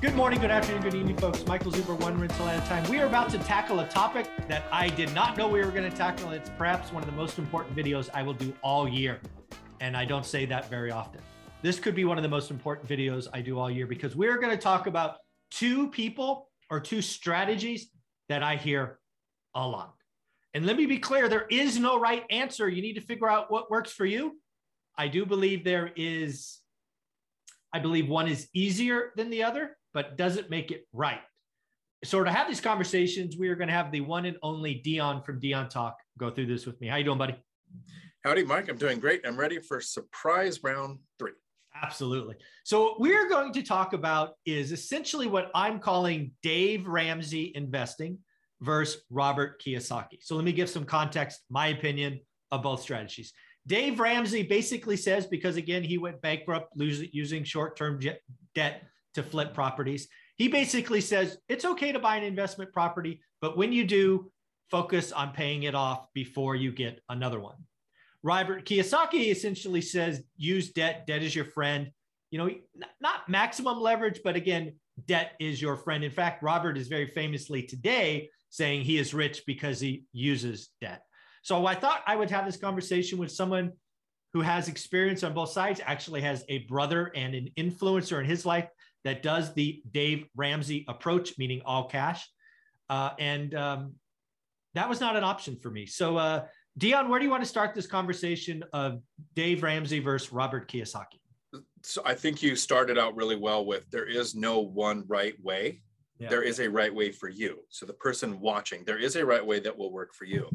Good morning, good afternoon, good evening, folks. Michael Zuber, one rental at a time. We are about to tackle a topic that I did not know we were going to tackle. It's perhaps one of the most important videos I will do all year. And I don't say that very often. This could be one of the most important videos I do all year because we're going to talk about two people or two strategies that I hear a lot. And let me be clear there is no right answer. You need to figure out what works for you. I do believe there is, I believe one is easier than the other, but doesn't make it right. So to have these conversations, we are going to have the one and only Dion from Dion Talk go through this with me. How you doing, buddy? Howdy, Mike. I'm doing great. I'm ready for surprise round three. Absolutely. So what we're going to talk about is essentially what I'm calling Dave Ramsey investing versus Robert Kiyosaki. So let me give some context, my opinion of both strategies. Dave Ramsey basically says because again he went bankrupt losing using short-term debt to flip mm-hmm. properties. He basically says it's okay to buy an investment property, but when you do, focus on paying it off before you get another one. Robert Kiyosaki essentially says use debt. Debt is your friend. You know, not maximum leverage, but again, debt is your friend. In fact, Robert is very famously today saying he is rich because he uses debt. So I thought I would have this conversation with someone who has experience on both sides, actually has a brother and an influencer in his life that does the Dave Ramsey approach, meaning all cash. Uh, and um, that was not an option for me. So, uh, Dion, where do you want to start this conversation of Dave Ramsey versus Robert Kiyosaki? So I think you started out really well with there is no one right way. Yeah. There is a right way for you. So the person watching, there is a right way that will work for you.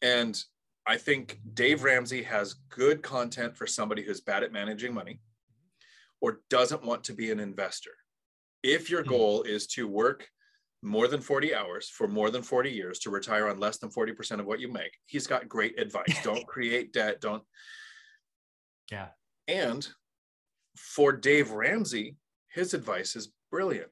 And I think Dave Ramsey has good content for somebody who's bad at managing money or doesn't want to be an investor. If your hmm. goal is to work more than 40 hours for more than 40 years to retire on less than 40% of what you make. He's got great advice. Don't create debt. Don't. Yeah. And for Dave Ramsey, his advice is brilliant.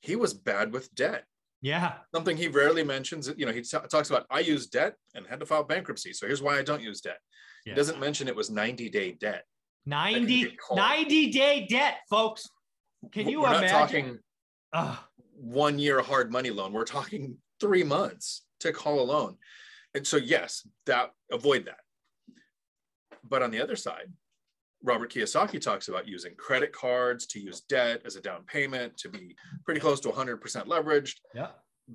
He was bad with debt. Yeah. Something he rarely mentions. You know, he t- talks about, I use debt and had to file bankruptcy. So here's why I don't use debt. Yeah. He doesn't mention it was 90 day debt. 90, 90 day debt, folks. Can you We're imagine? talking, one year hard money loan. We're talking three months to call a loan. And so, yes, that avoid that. But on the other side, Robert Kiyosaki talks about using credit cards to use debt as a down payment to be pretty close to 100% leveraged. Yeah.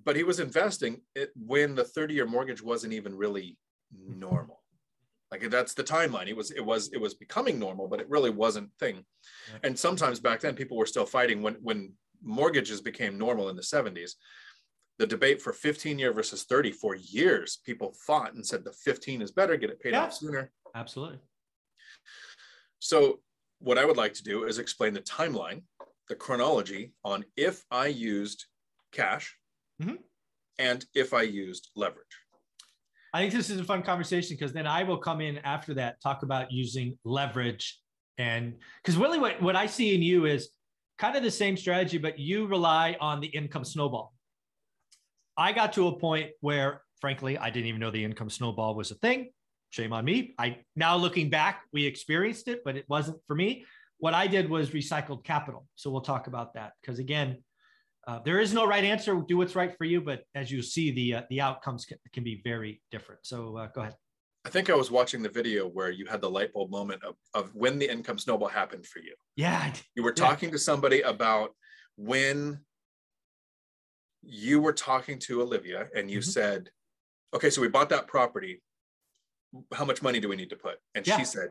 But he was investing it when the 30 year mortgage wasn't even really normal. Like that's the timeline. It was it was it was becoming normal, but it really wasn't thing. Yeah. And sometimes back then people were still fighting when when mortgages became normal in the 70s the debate for 15 year versus 30 for years people fought and said the 15 is better get it paid yeah, off sooner absolutely so what i would like to do is explain the timeline the chronology on if i used cash mm-hmm. and if i used leverage i think this is a fun conversation because then i will come in after that talk about using leverage and because really what, what i see in you is kind of the same strategy, but you rely on the income snowball. I got to a point where, frankly, I didn't even know the income snowball was a thing. Shame on me. I now looking back, we experienced it, but it wasn't for me. What I did was recycled capital. So we'll talk about that because again, uh, there is no right answer. Do what's right for you, but as you see, the uh, the outcomes can, can, be very different. So uh, go ahead. I think I was watching the video where you had the light bulb moment of, of when the income snowball happened for you. Yeah. You were talking yeah. to somebody about when you were talking to Olivia and you mm-hmm. said, okay, so we bought that property. How much money do we need to put? And yeah. she said,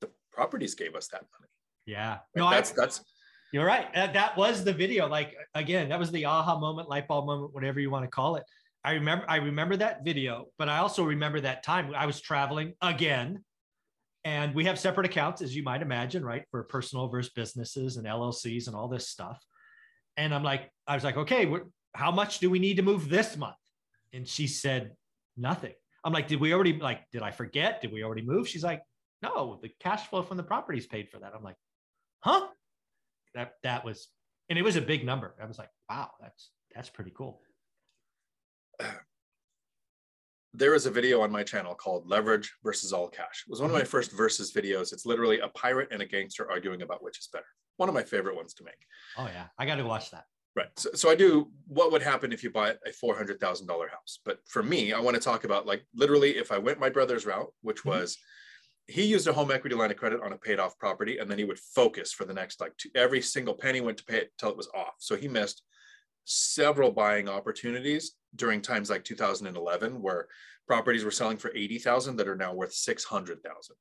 the properties gave us that money. Yeah. no, that's, I, that's, you're right. That, that was the video. Like, again, that was the aha moment, light bulb moment, whatever you want to call it. I remember I remember that video, but I also remember that time I was traveling again. And we have separate accounts, as you might imagine, right? For personal versus businesses and LLCs and all this stuff. And I'm like, I was like, okay, how much do we need to move this month? And she said, nothing. I'm like, did we already like, did I forget? Did we already move? She's like, no, the cash flow from the properties paid for that. I'm like, huh? That that was, and it was a big number. I was like, wow, that's that's pretty cool. There is a video on my channel called Leverage versus All Cash. It was one of my mm-hmm. first versus videos. It's literally a pirate and a gangster arguing about which is better. One of my favorite ones to make. Oh yeah, I got to watch that. Right. So, so I do what would happen if you buy a $400,000 house. But for me, I want to talk about like literally if I went my brother's route, which mm-hmm. He used a home equity line of credit on a paid off property and then he would focus for the next like two, every single penny went to pay it till it was off. So he missed several buying opportunities during times like 2011 where properties were selling for 80,000 that are now worth 600,000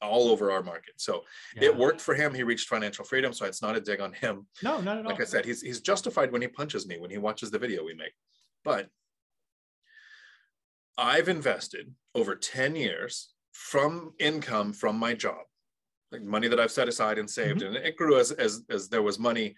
all over our market. So yeah. it worked for him. He reached financial freedom. So it's not a dig on him. No, not at all. Like I said, he's he's justified when he punches me when he watches the video we make. But I've invested over 10 years from income from my job, like money that I've set aside and saved. Mm-hmm. And it grew as, as as there was money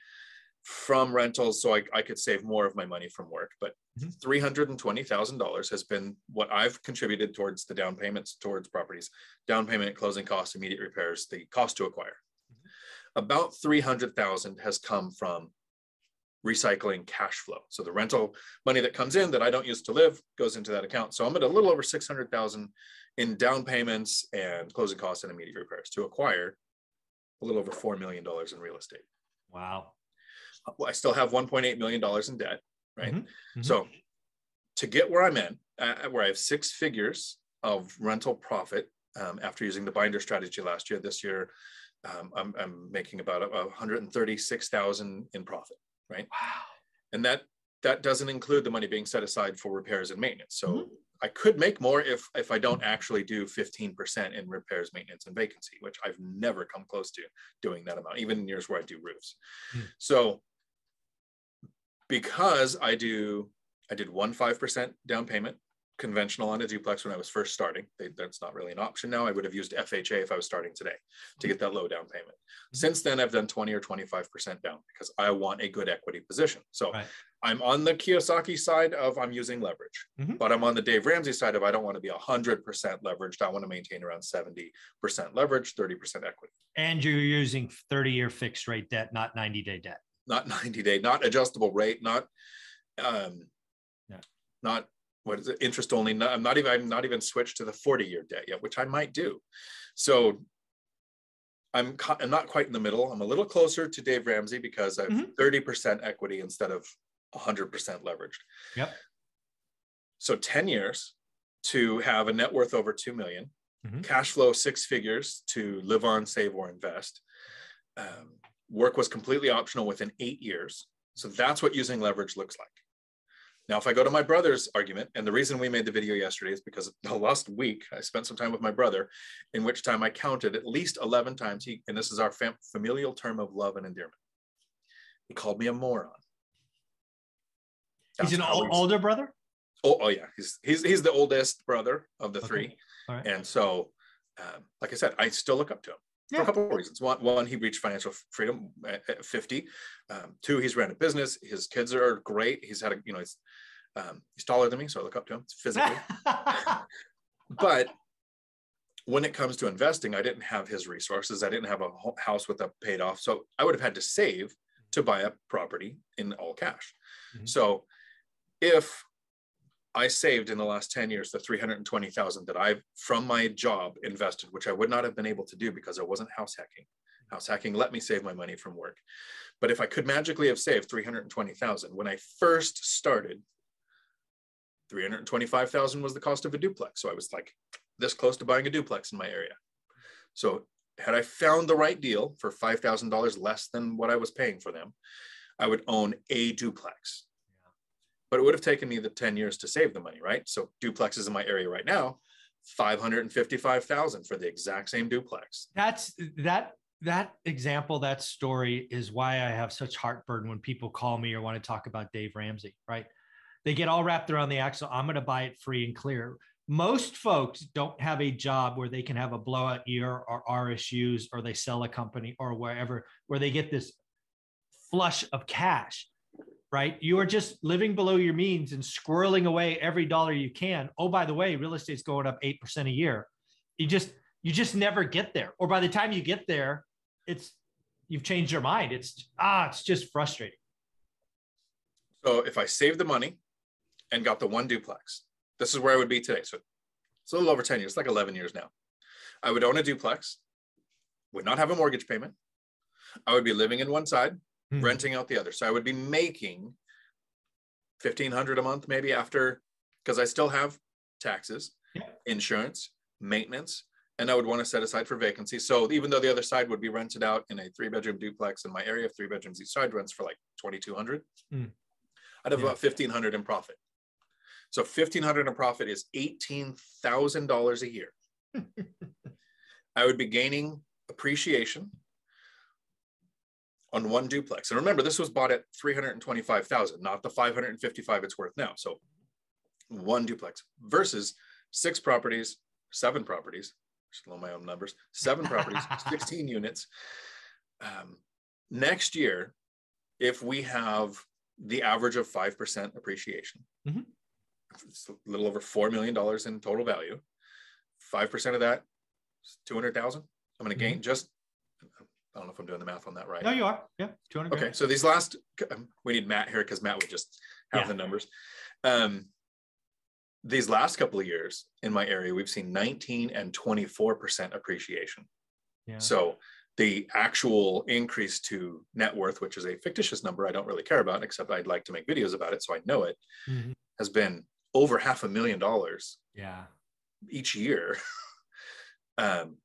from rentals so I, I could save more of my money from work. But mm-hmm. $320,000 has been what I've contributed towards the down payments towards properties, down payment, closing costs, immediate repairs, the cost to acquire. Mm-hmm. About 300,000 has come from recycling cash flow. So the rental money that comes in that I don't use to live goes into that account. So I'm at a little over 600,000 in down payments and closing costs and immediate repairs to acquire a little over $4 million in real estate. Wow. I still have 1.8 million dollars in debt, right? Mm-hmm. Mm-hmm. So to get where I'm in, uh, where I have six figures of rental profit um, after using the binder strategy last year, this year um, I'm, I'm, making about 136,000 in profit, right? Wow. And that that doesn't include the money being set aside for repairs and maintenance. So mm-hmm. I could make more if if I don't actually do 15% in repairs, maintenance, and vacancy, which I've never come close to doing that amount, even in years where I do roofs. Mm. So because I do, I did one 5% down payment conventional on a duplex when I was first starting. They, that's not really an option now. I would have used FHA if I was starting today to get that low down payment. Mm-hmm. Since then, I've done 20 or 25% down because I want a good equity position. So right. I'm on the Kiyosaki side of I'm using leverage, mm-hmm. but I'm on the Dave Ramsey side of I don't want to be 100% leveraged. I want to maintain around 70% leverage, 30% equity. And you're using 30 year fixed rate debt, not 90 day debt not 90 day, not adjustable rate, not um, yeah. not what is it, interest only. Not, I'm not even I'm not even switched to the 40 year debt yet, which I might do. So I'm I'm not quite in the middle. I'm a little closer to Dave Ramsey because I've mm-hmm. 30% equity instead of 100% leveraged. Yep. So 10 years to have a net worth over 2 million, mm-hmm. cash flow six figures to live on, save, or invest. Um, work was completely optional within eight years. So that's what using leverage looks like. Now, if I go to my brother's argument, and the reason we made the video yesterday is because the last week I spent some time with my brother, in which time I counted at least 11 times he, and this is our fam- familial term of love and endearment. He called me a moron. That's he's an old, older brother? Oh, oh yeah. He's, he's, he's the oldest brother of the okay. three. And so, um, like I said, I still look up to him yeah. for a couple of reasons. One, one, he reached financial freedom at 50. Um, two, he's ran a business. His kids are great. He's had a, you know, he's um, he's taller than me, so I look up to him physically. but when it comes to investing, I didn't have his resources. I didn't have a house with a paid off, so I would have had to save to buy a property in all cash. Mm-hmm. So if I saved in the last 10 years the 320,000 that I've from my job invested, which I would not have been able to do because I wasn't house hacking. House hacking let me save my money from work. But if I could magically have saved 320,000 when I first started, 325,000 was the cost of a duplex. So I was like this close to buying a duplex in my area. So had I found the right deal for $5,000 less than what I was paying for them, I would own a duplex but it would have taken me the 10 years to save the money, right? So duplexes in my area right now, 555,000 for the exact same duplex. That's that that example, that story is why I have such heartburn when people call me or want to talk about Dave Ramsey, right? They get all wrapped around the axle. I'm going to buy it free and clear. most folks don't have a job where they can have a blowout year or RSUs or they sell a company or wherever where they get this flush of cash, right? You are just living below your means and squirreling away every dollar you can. Oh, by the way, real estate's going up 8% a year. You just you just never get there. Or by the time you get there, it's you've changed your mind. It's ah, it's just frustrating. So if I save the money and got the one duplex, this is where I would be today. So it's a little over 10 years, like 11 years now. I would own a duplex, would not have a mortgage payment. I would be living in one side, mm-hmm. renting out the other. So I would be making 1500 a month maybe after because I still have taxes, yeah. insurance, maintenance, and I would want to set aside for vacancy. So even though the other side would be rented out in a three bedroom duplex in my area, three bedrooms each side rents for like 2200, mm. I'd have yeah. about 1500 in profit. So 1500 in profit is $18,000 a year. I would be gaining appreciation on one duplex. And remember, this was bought at 325,000, not the 555 it's worth now. So one duplex versus six properties, seven properties, just low my own numbers, seven properties, 16 units. Um, next year, if we have the average of 5% appreciation, mm-hmm. It's a little over $4 million in total value. 5% of that is 200,000. I'm going to gain mm-hmm. just I don't know if I'm doing the math on that right. No, you are. Yeah, 200. Okay, so these last, um, we need Matt here because Matt would just have yeah. the numbers. Um, these last couple of years in my area, we've seen 19 and 24% appreciation. Yeah. So the actual increase to net worth, which is a fictitious number I don't really care about, except I'd like to make videos about it so I know it, mm-hmm. has been over half a million dollars. Yeah. Each year. um,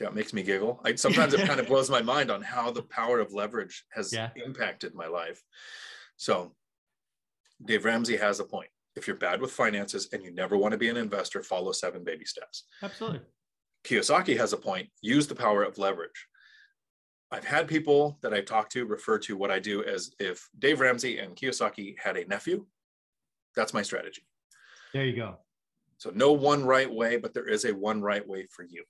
yeah, it makes me giggle. I, sometimes it kind of blows my mind on how the power of leverage has yeah. impacted my life. So, Dave Ramsey has a point. If you're bad with finances and you never want to be an investor, follow seven baby steps. Absolutely. Kiyosaki has a point. Use the power of leverage. I've had people that I've talked to refer to what I do as if Dave Ramsey and Kiyosaki had a nephew. That's my strategy. There you go. So, no one right way, but there is a one right way for you.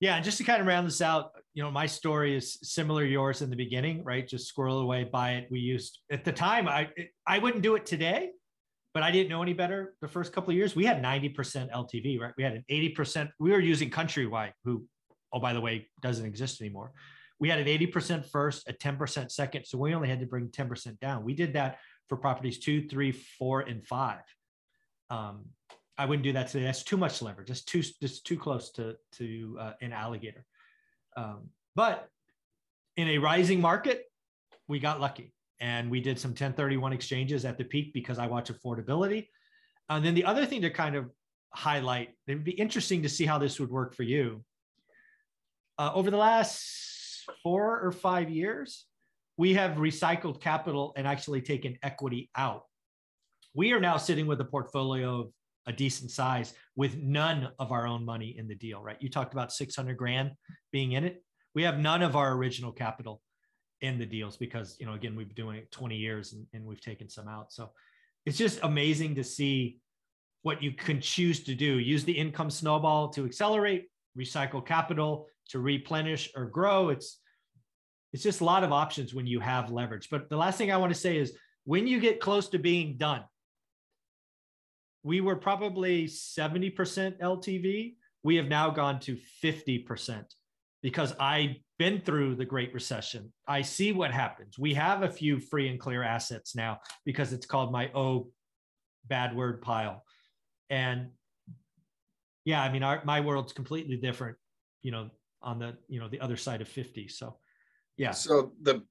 Yeah, and just to kind of round this out, you know, my story is similar to yours in the beginning, right? Just squirrel away, buy it. We used at the time, I I wouldn't do it today, but I didn't know any better. The first couple of years, we had 90% LTV, right? We had an 80%. We were using Countrywide, who, oh by the way, doesn't exist anymore. We had an 80% first, a 10% second, so we only had to bring 10% down. We did that for properties two, three, four, and five. Um, I wouldn't do that today. That's too much leverage. That's too just too close to to uh, an alligator. Um, but in a rising market, we got lucky and we did some 1031 exchanges at the peak because I watch affordability. And then the other thing to kind of highlight, it would be interesting to see how this would work for you. Uh, over the last four or five years, we have recycled capital and actually taken equity out. We are now sitting with a portfolio of a decent size with none of our own money in the deal, right? You talked about 600 grand being in it. We have none of our original capital in the deals because, you know, again, we've been doing it 20 years and, and we've taken some out. So it's just amazing to see what you can choose to do. Use the income snowball to accelerate, recycle capital to replenish or grow. It's it's just a lot of options when you have leverage. But the last thing I want to say is when you get close to being done, we were probably 70% LTV. We have now gone to 50% because I've been through the Great Recession. I see what happens. We have a few free and clear assets now because it's called my oh bad word pile. And yeah, I mean, our, my world's completely different, you know, on the, you know, the other side of 50. So yeah. So the,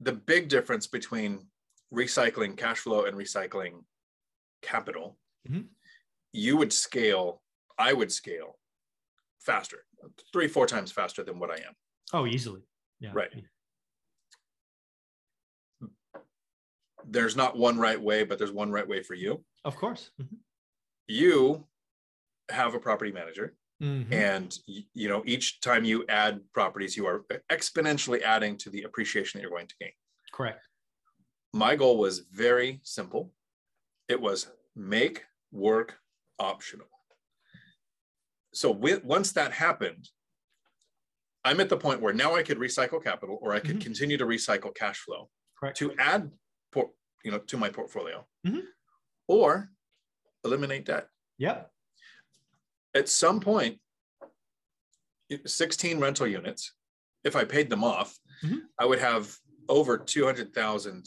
the big difference between recycling cash flow and recycling capital mm-hmm. you would scale, I would scale faster, three, four times faster than what I am. Oh, easily. Yeah. Right. There's not one right way, but there's one right way for you. Of course. Mm-hmm. You have a property manager. Mm-hmm. And you know, each time you add properties, you are exponentially adding to the appreciation that you're going to gain. Correct. My goal was very simple. It was make work optional. So with, once that happened, I'm at the point where now I could recycle capital or I could mm-hmm. continue to recycle cash flow Correct. to add por- you know to my portfolio mm-hmm. or eliminate debt. Yep. At some point 16 rental units if I paid them off, mm-hmm. I would have over 200,000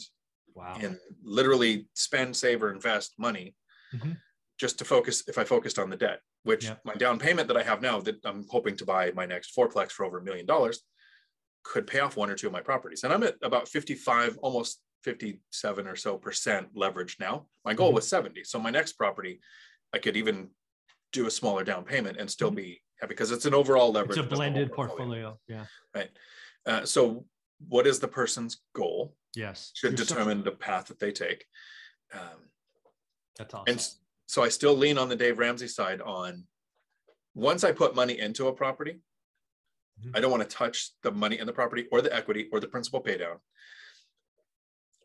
wow. in literally spend, save, or invest money mm-hmm. Just to focus if I focused on the debt, which yeah. my down payment that I have now that I'm hoping to buy my next fourplex for over a million dollars could pay off one or two of my properties. And I'm at about 55, almost 57 or so percent leverage now. My goal mm-hmm. was 70. So my next property, I could even do a smaller down payment and still mm-hmm. be happy because it's an overall leverage. It's a blended portfolio. portfolio. Yeah. Right. Uh, so what is the person's goal? Yes. Should You're determine so- the path that they take. Um, That's awesome. And so I still lean on the Dave Ramsey side on once I put money into a property, mm-hmm. I don't want to touch the money in the property or the equity or the principal pay down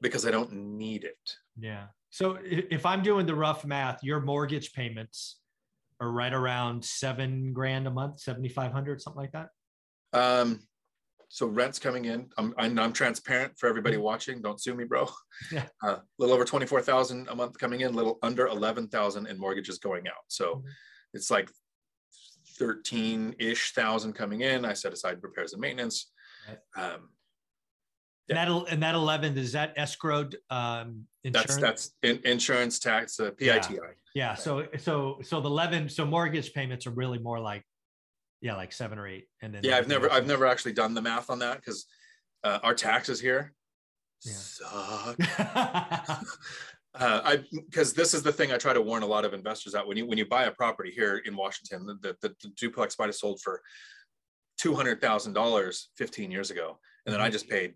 because I don't need it. Yeah. So if I'm doing the rough math, your mortgage payments are right around seven grand a month, 7,500, something like that. Um, so rent's coming in. I'm, I'm, I'm transparent for everybody mm-hmm. watching. Don't sue me, bro. Yeah. A uh, little over 24,000 a month coming in, a little under 11,000 in mortgages going out. So mm-hmm. it's like 13 ish thousand coming in. I set aside repairs and maintenance. Right. Um, yeah. And that and that eleven is that escrowed um, insurance? That's that's in, insurance tax uh, PITI. Yeah. yeah. So so so the eleven so mortgage payments are really more like yeah like seven or eight and then yeah I've never I've never actually done the math on that because uh, our taxes here yeah. suck. uh, I because this is the thing I try to warn a lot of investors out when you when you buy a property here in Washington the the, the duplex might have sold for two hundred thousand dollars fifteen years ago and then mm-hmm. I just paid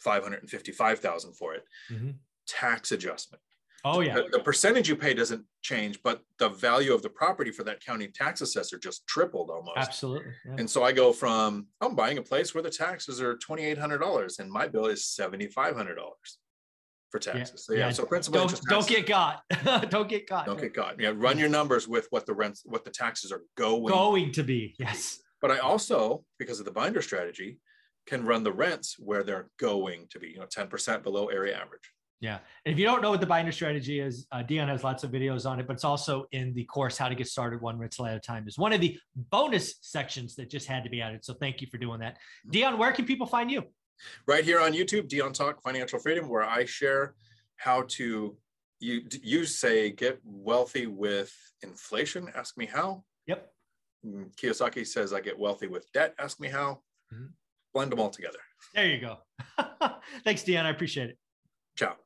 555,000 for it. Mm-hmm. Tax adjustment. Oh yeah. The, the, percentage you pay doesn't change, but the value of the property for that county tax assessor just tripled almost. Absolutely. Yeah. And so I go from I'm buying a place where the taxes are twenty eight hundred dollars and my bill is seventy five hundred dollars for taxes. Yeah. So yeah, yeah. so principal don't, don't get caught. don't get caught. Don't get caught. Yeah, run your numbers with what the rents, what the taxes are going going to be. Yes. But I also, because of the binder strategy, can run the rents where they're going to be, you know, 10% below area average. Yeah. And if you don't know what the binder strategy is, uh, Dion has lots of videos on it, but it's also in the course, How to Get Started One Rental at a Time. Is one of the bonus sections that just had to be added. So thank you for doing that. Mm-hmm. Dion, where can people find you? Right here on YouTube, Dion Talk Financial Freedom, where I share how to, you, you say, get wealthy with inflation. Ask me how. Yep. Mm, Kiyosaki says, I get wealthy with debt. Ask me how. Mm-hmm blend them all together. There you go. Thanks, Dion. I appreciate it. Ciao.